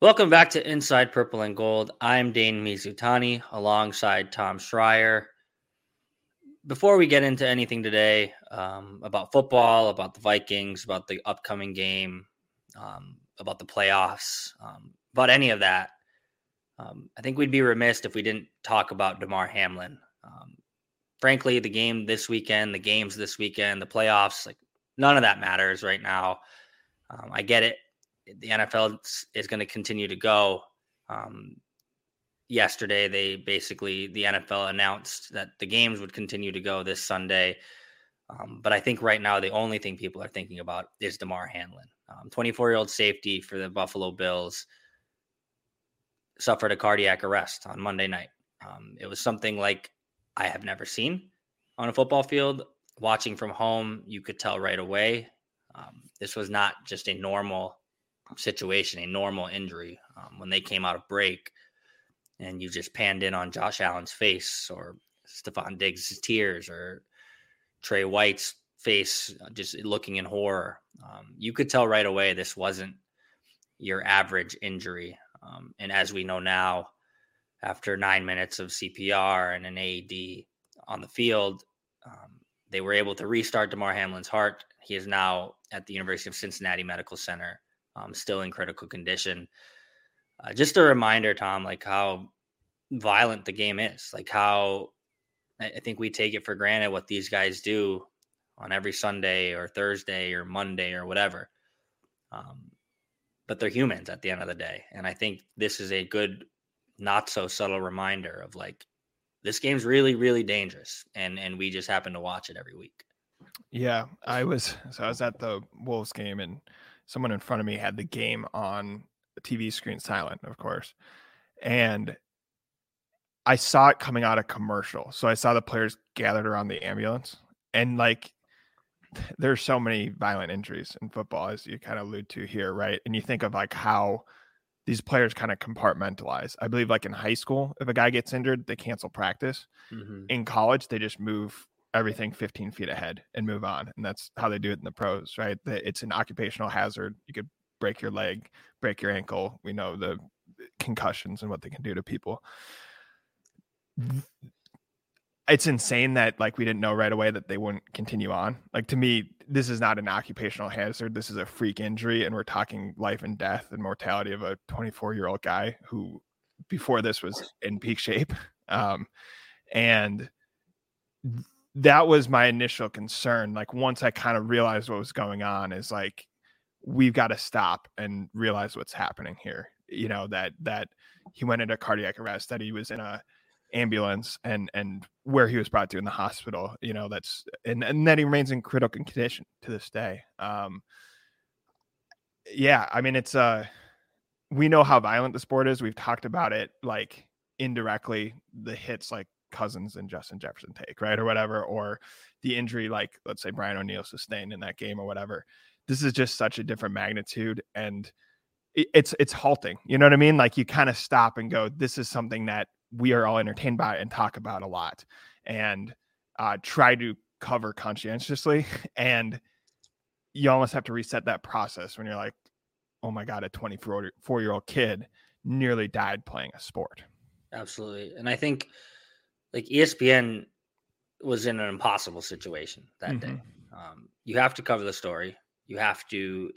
Welcome back to Inside Purple and Gold. I'm Dane Mizutani alongside Tom Schreier. Before we get into anything today um, about football, about the Vikings, about the upcoming game, um, about the playoffs, um, about any of that, um, I think we'd be remiss if we didn't talk about Damar Hamlin. Um, frankly, the game this weekend, the games this weekend, the playoffs, like none of that matters right now. Um, I get it the NFL is going to continue to go. Um, yesterday, they basically the NFL announced that the games would continue to go this Sunday. Um, but I think right now the only thing people are thinking about is Damar Hamlin, 24 um, year old safety for the Buffalo Bills, suffered a cardiac arrest on Monday night. Um, it was something like I have never seen on a football field. Watching from home, you could tell right away. Um, this was not just a normal situation, a normal injury. Um, when they came out of break and you just panned in on Josh Allen's face or Stefon Diggs' tears or Tre White's face uh, just looking in horror, um, you could tell right away this wasn't your average injury. Um, and as we know now, after nine minutes of CPR and an AED on the field, um, they were able to restart Damar Hamlin's heart. He is now at the University of Cincinnati Medical Center um, still in critical condition. Uh, just a reminder, Tom, like how violent the game is, like how I think we take it for granted what these guys do on every Sunday or Thursday or Monday or whatever. Um, but they're humans at the end of the day. And I think this is a good, not so subtle reminder of like, this game's really, really dangerous. And, and we just happen to watch it every week. Yeah. I was, so I was at the Wolves game and someone in front of me had the game on the TV screen silent, of course. And I saw it coming out of commercial. So I saw the players gathered around the ambulance and like there's so many violent injuries in football as you kind of allude to here, right? And you think of like how these players kind of compartmentalize. I believe like in high school, if a guy gets injured, they cancel practice. Mm-hmm. In college, they just move everything 15 feet ahead and move on. And that's how they do it in the pros, right? It's an occupational hazard. You could break your leg, break your ankle. We know the concussions and what they can do to people. It's insane that like we didn't know right away that they wouldn't continue on. Like to me, this is not an occupational hazard. This is a freak injury, and we're talking life and death and mortality of a 24 year old guy who before this was in peak shape. Um, and that was my initial concern. Like once I kind of realized what was going on, is like we've got to stop and realize what's happening here. You know that that he went into cardiac arrest, that he was in a ambulance, and and where he was brought to in the hospital. You know that's and and that he remains in critical condition to this day. Um, yeah, I mean it's uh we know how violent the sport is. We've talked about it like indirectly the hits like Cousins and Justin Jefferson take, right? Or whatever, or the injury like let's say Brian O'Neill sustained in that game or whatever. This is just such a different magnitude and it's it's halting. You know what I mean? Like you kind of stop and go, this is something that we are all entertained by and talk about a lot and uh, try to cover conscientiously. And you almost have to reset that process when you're like, oh my God, a 24 year old kid nearly died playing a sport. Absolutely. And I think like ESPN was in an impossible situation that mm-hmm. day. Um, you have to cover the story. You have to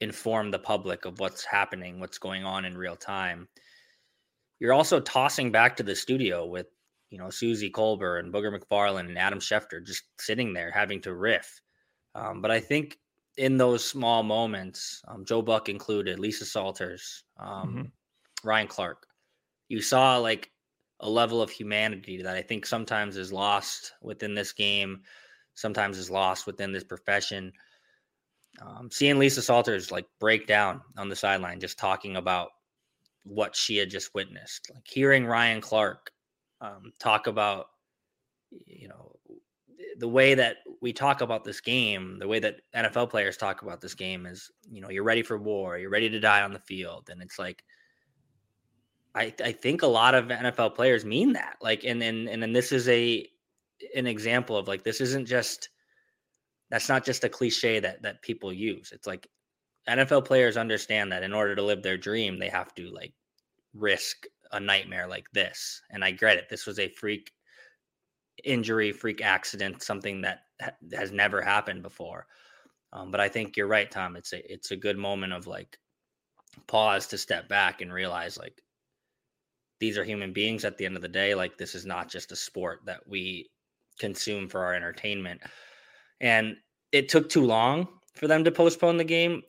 inform the public of what's happening, what's going on in real time. You're also tossing back to the studio with, you know, Suzy Kolber and Booger McFarland and Adam Schefter just sitting there having to riff. Um, but I think in those small moments, um, Joe Buck included, Lisa Salters, um, mm-hmm. Ryan Clark, you saw like a level of humanity that I think sometimes is lost within this game, sometimes is lost within this profession. Um, seeing Lisa Salters like break down on the sideline, just talking about what she had just witnessed, like hearing Ryan Clark um, talk about, you know, the way that we talk about this game, the way that NFL players talk about this game is, you know, you're ready for war, you're ready to die on the field, and it's like I, I think a lot of NFL players mean that. Like, and and and then this is a an example of like this isn't just that's not just a cliche that that people use. It's like NFL players understand that in order to live their dream, they have to like risk a nightmare like this. And I get it. This was a freak injury, freak accident, something that ha- has never happened before. Um, but I think you're right, Tom. It's a it's a good moment of like pause to step back and realize like these are human beings at the end of the day. Like this is not just a sport that we consume for our entertainment. And it took too long for them to postpone the game,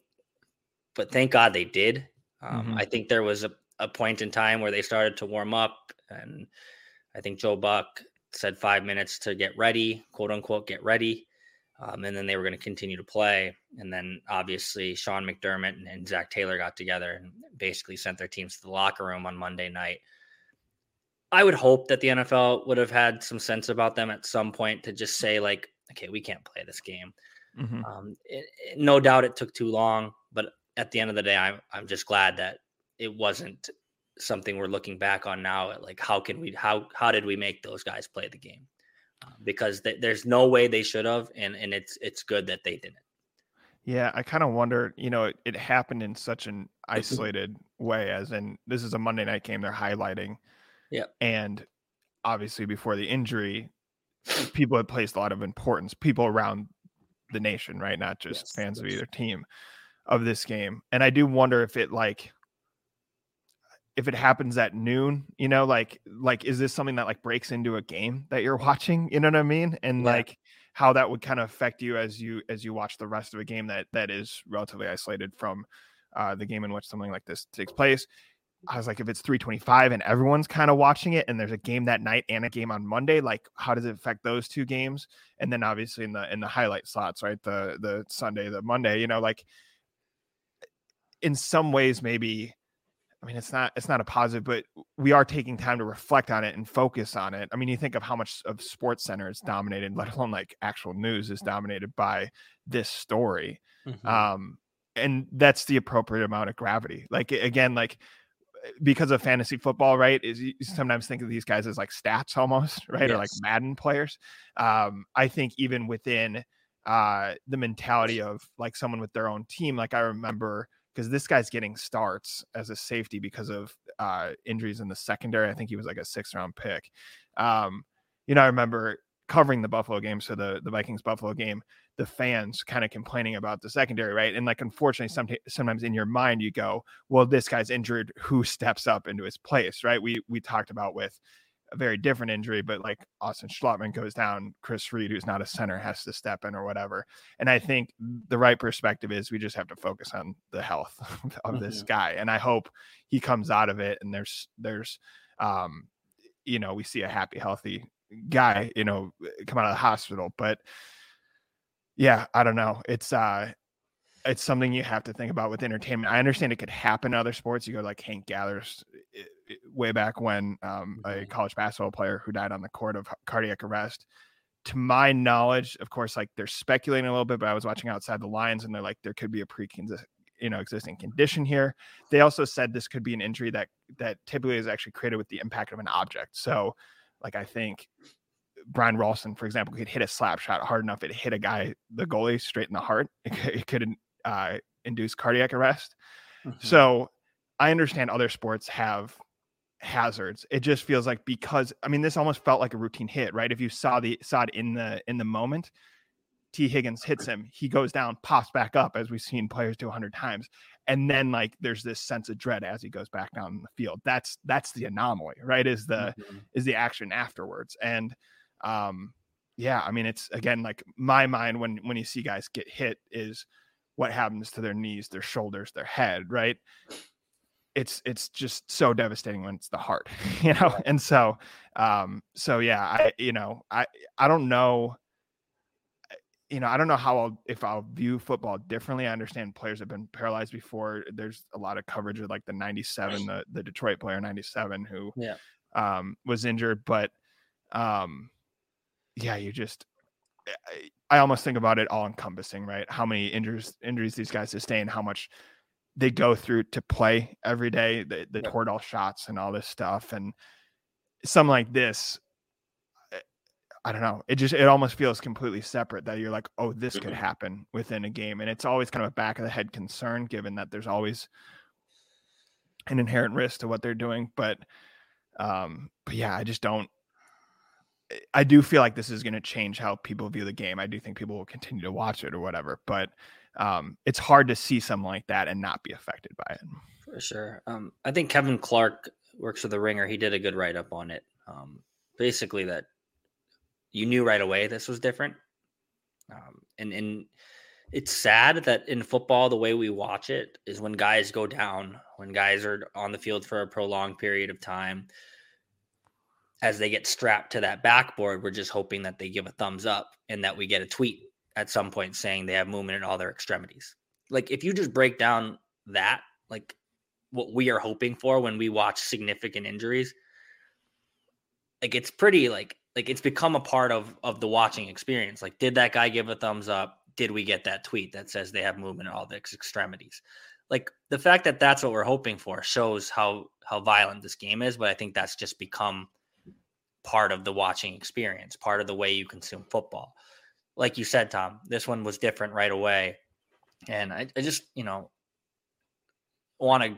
but thank God they did. Um, mm-hmm. I think there was a, a point in time where they started to warm up, and I think Joe Buck said five minutes to get ready, quote unquote, get ready. Um, and then they were going to continue to play. And then obviously Sean McDermott and, and, Zac Taylor got together and basically sent their teams to the locker room on Monday night. I would hope that the NFL would have had some sense about them at some point to just say like, okay, we can't play this game. Mm-hmm. Um, it, it, no doubt it took too long, but at the end of the day, I'm I'm just glad that it wasn't something we're looking back on now. At like, how can we how how did we make those guys play the game? Uh, because th- there's no way they should have, and and it's it's good that they didn't. Yeah, I kind of wonder, you know, it, it, happened in such an isolated way, as in this is a Monday night game they're highlighting. Yeah. And obviously before the injury, people had placed a lot of importance, people around the nation, right? Not just yes, fans of either team of this game. And I do wonder if it like if it happens at noon, you know, like like is this something that like breaks into a game that you're watching? You know what I mean? And yeah. like how that would kind of affect you as you as you watch the rest of a game that that is relatively isolated from uh, the game in which something like this takes place. I was like, if it's 325 and everyone's kind of watching it, and there's a game that night and a game on Monday, like how does it affect those two games? And then obviously in the in the highlight slots, right? The the Sunday, the Monday, you know, like in some ways maybe I mean, it's not it's not a positive, but we are taking time to reflect on it and focus on it. I mean, you think of how much of SportsCenter is dominated, let alone like actual news is dominated by this story, mm-hmm. um, and that's the appropriate amount of gravity. Like again, like because of fantasy football, right? Is you sometimes think of these guys as like stats almost, right, yes. or like Madden players. Um, I think even within uh, the mentality of like someone with their own team, like I remember because this guy's getting starts as a safety because of uh, injuries in the secondary. I think he was like a six round pick. Um, you know, I remember covering the Buffalo game, so the the Vikings Buffalo game, the fans kind of complaining about the secondary, right? And like, unfortunately, some, sometimes in your mind you go, well, this guy's injured. Who steps up into his place, right? We we talked about with a very different injury, but like Austin Schlottmann goes down, Chris Reed, who's not a center, has to step in or whatever. And I think the right perspective is we just have to focus on the health of this mm-hmm. guy. And I hope he comes out of it and there's there's um you know, we see a happy, healthy guy, you know, come out of the hospital. But yeah, I don't know. It's uh it's something you have to think about with entertainment. I understand it could happen in other sports. You go like Hank Gathers way back when um, a mm-hmm. college basketball player who died on the court of cardiac arrest. To my knowledge, of course, like they're speculating a little bit, but I was watching outside the lines and they're like there could be a pre you know existing condition here. They also said this could be an injury that that typically is actually created with the impact of an object. So, like I think Brian Rolston, for example, could hit a slap shot hard enough it hit a guy, the goalie, straight in the heart. It could, it could uh, induce cardiac arrest. Mm-hmm. So I understand other sports have hazards. It just feels like because I mean this almost felt like a routine hit, right? If you saw the saw it in the in the moment, Tee Higgins hits him, he goes down, pops back up as we've seen players do a hundred times. And then like there's this sense of dread as he goes back down the field. That's that's the anomaly, right? Is the mm-hmm. is the action afterwards. And um yeah, I mean it's again like my mind when when you see guys get hit is what happens to their knees, their shoulders, their head, right? it's it's just so devastating when it's the heart you know? And so um so yeah i you know i i don't know you know i don't know how i'll if i'll view football differently. I understand players have been paralyzed before. There's a lot of coverage of like the 97 the, the detroit player 97 who yeah. um was injured but um yeah you just eh, I almost think about it all encompassing, right? How many injuries injuries these guys sustain, how much they go through to play every day, the, the Toradol shots and all this stuff. And something like this, eh, I don't know. It just it almost feels completely separate that you're like, oh, this could Mhm. happen within a game, and it's always kind of a back of the head concern, given that there's always an inherent risk to what they're doing. But, um, but yeah, I just don't. I- do feel like this is going to change how people view the game. I do think people will continue to watch it or whatever, but um, it's hard to see something like that and not be affected by it. For sure. Um, I think Kevin Clark works for the Ringer. He did a good write up on it. Um, basically, that you knew right away this was different. Um, and and it's sad that in football, the way we watch it is when guys go down, when guys are on the field for a prolonged period of time, as they get strapped to that backboard, we're just hoping that they give a thumbs up and that we get a tweet at some point saying they have movement in all their extremities. Like if you just break down that, like what we are hoping for when we watch significant injuries, like it's pretty like like it's become a part of of the watching experience. Like, did that guy give a thumbs up? Did we get that tweet that says they have movement in all the extremities? Like the fact that that's what we're hoping for shows how how violent this game is. But I think that's just become part of the watching experience, part of the way you consume football. Like you said, Tom, this one was different right away, and I, I just you know want to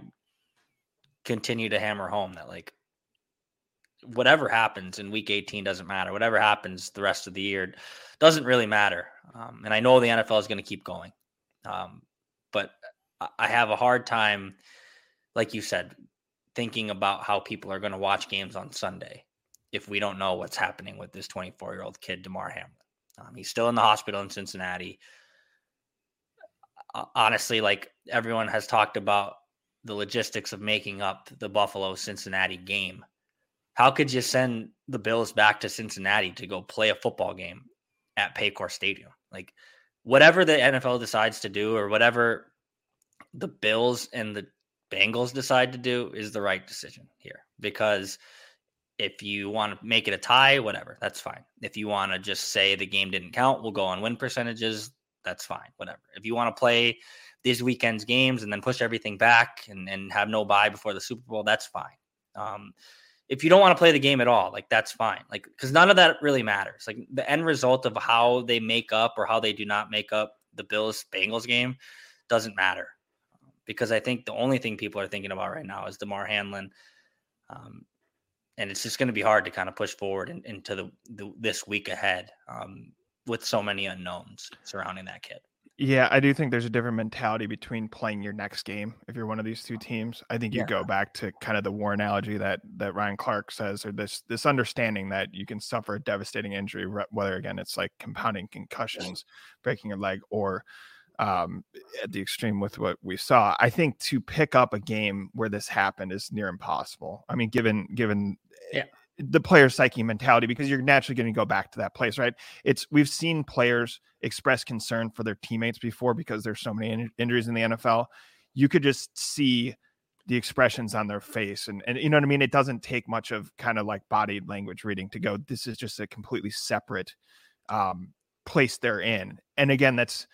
continue to hammer home that like whatever happens in week 18 doesn't matter. Whatever happens the rest of the year doesn't really matter. Um, and I know the NFL is going to keep going. Um, but I- I have a hard time, like you said, thinking about how people are going to watch games on Sunday if we don't know what's happening with this 24 year old kid, Damar Hamlin. Um, he's still in the hospital in Cincinnati. Honestly, like everyone has talked about the logistics of making up the Buffalo Cincinnati game how could you send the Bills back to Cincinnati to go play a football game at Paycor Stadium? Like whatever the NFL decides to do or whatever the Bills and the Bengals decide to do is the right decision here because if you want to make it a tie, whatever, that's fine. If you want to just say the game didn't count, we'll go on win percentages, that's fine, whatever. If you want to play these weekend's games and then push everything back and, and have no buy before the Super Bowl, that's fine. Um, if you don't want to play the game at all, like that's fine. Like because none of that really matters. Like the end result of how they make up or how they do not make up the Bills Bengals game doesn't matter. Because I think the only thing people are thinking about right now is Damar Hamlin, um, and it's just going to be hard to kind of push forward in, into the, the this week ahead um, with so many unknowns surrounding that kid. Yeah, I do think there's a different mentality between playing your next game if you're one of these two teams. I think you Yeah. go back to kind of the war analogy that that Ryan Clark says, or this this understanding that you can suffer a devastating injury, whether again it's like compounding concussions, breaking your leg, or um, at the extreme with what we saw. I think to pick up a game where this happened is near impossible. I mean, given given Yeah. the player psyche mentality, because you're naturally going to go back to that place, right? it's we've seen players express concern for their teammates before because there's so many in- injuries in the NFL. You could just see the expressions on their face and and you know what I mean it doesn't take much of kind of like body language reading to go this is just a completely separate um place they're in. And again that's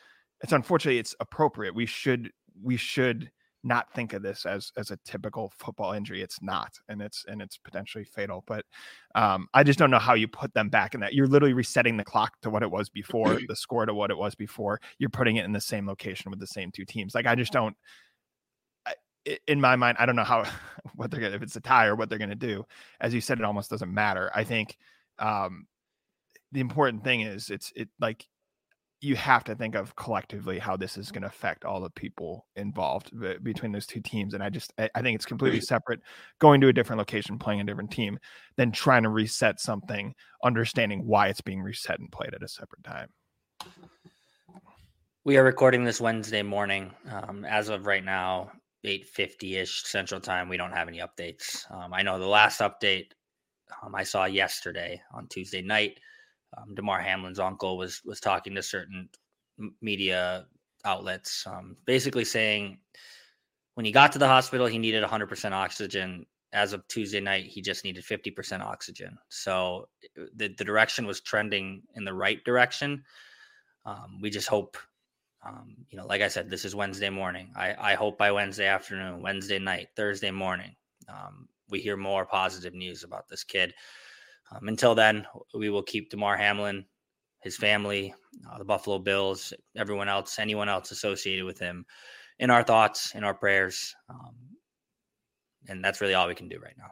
it's unfortunately it's appropriate. We should we should not think of this as as a typical football injury. It's not, and it's and it's potentially fatal. But um, I just don't know how you put them back in that. You're literally resetting the clock to what it was before, the score to what it was before. You're putting it in the same location with the same two teams. Like I just don't. I- In my mind, I don't know how what they're gonna if it's a tie or what they're gonna do. As you said, it almost doesn't matter. I think um, the important thing is it's it like you have to think of collectively how this is going to affect all the people involved be- between those two teams. And I just, I, I think it's completely separate going to a different location, playing a different team than trying to reset something, understanding why it's being reset and played at a separate time. We are recording this Wednesday morning. Um, as of right now, 8.50ish Central Time, we don't have any updates. Um, I know the last update um, I saw yesterday on Tuesday night, um, Damar Hamlin's uncle was was talking to certain media outlets, um, basically saying when he got to the hospital, he needed 100% oxygen. As of Tuesday night, he just needed 50% oxygen. So uh, the, the direction was trending in the right direction. Um, we just hope um, you know, like I said, this is Wednesday morning. I, I hope by Wednesday afternoon, Wednesday night, Thursday morning, um, we hear more positive news about this kid. Um, until then, we will keep Damar Hamlin, his family, uh, the Buffalo Bills, everyone else, anyone else associated with him in our thoughts, in our prayers. Um, and that's really all we can do right now.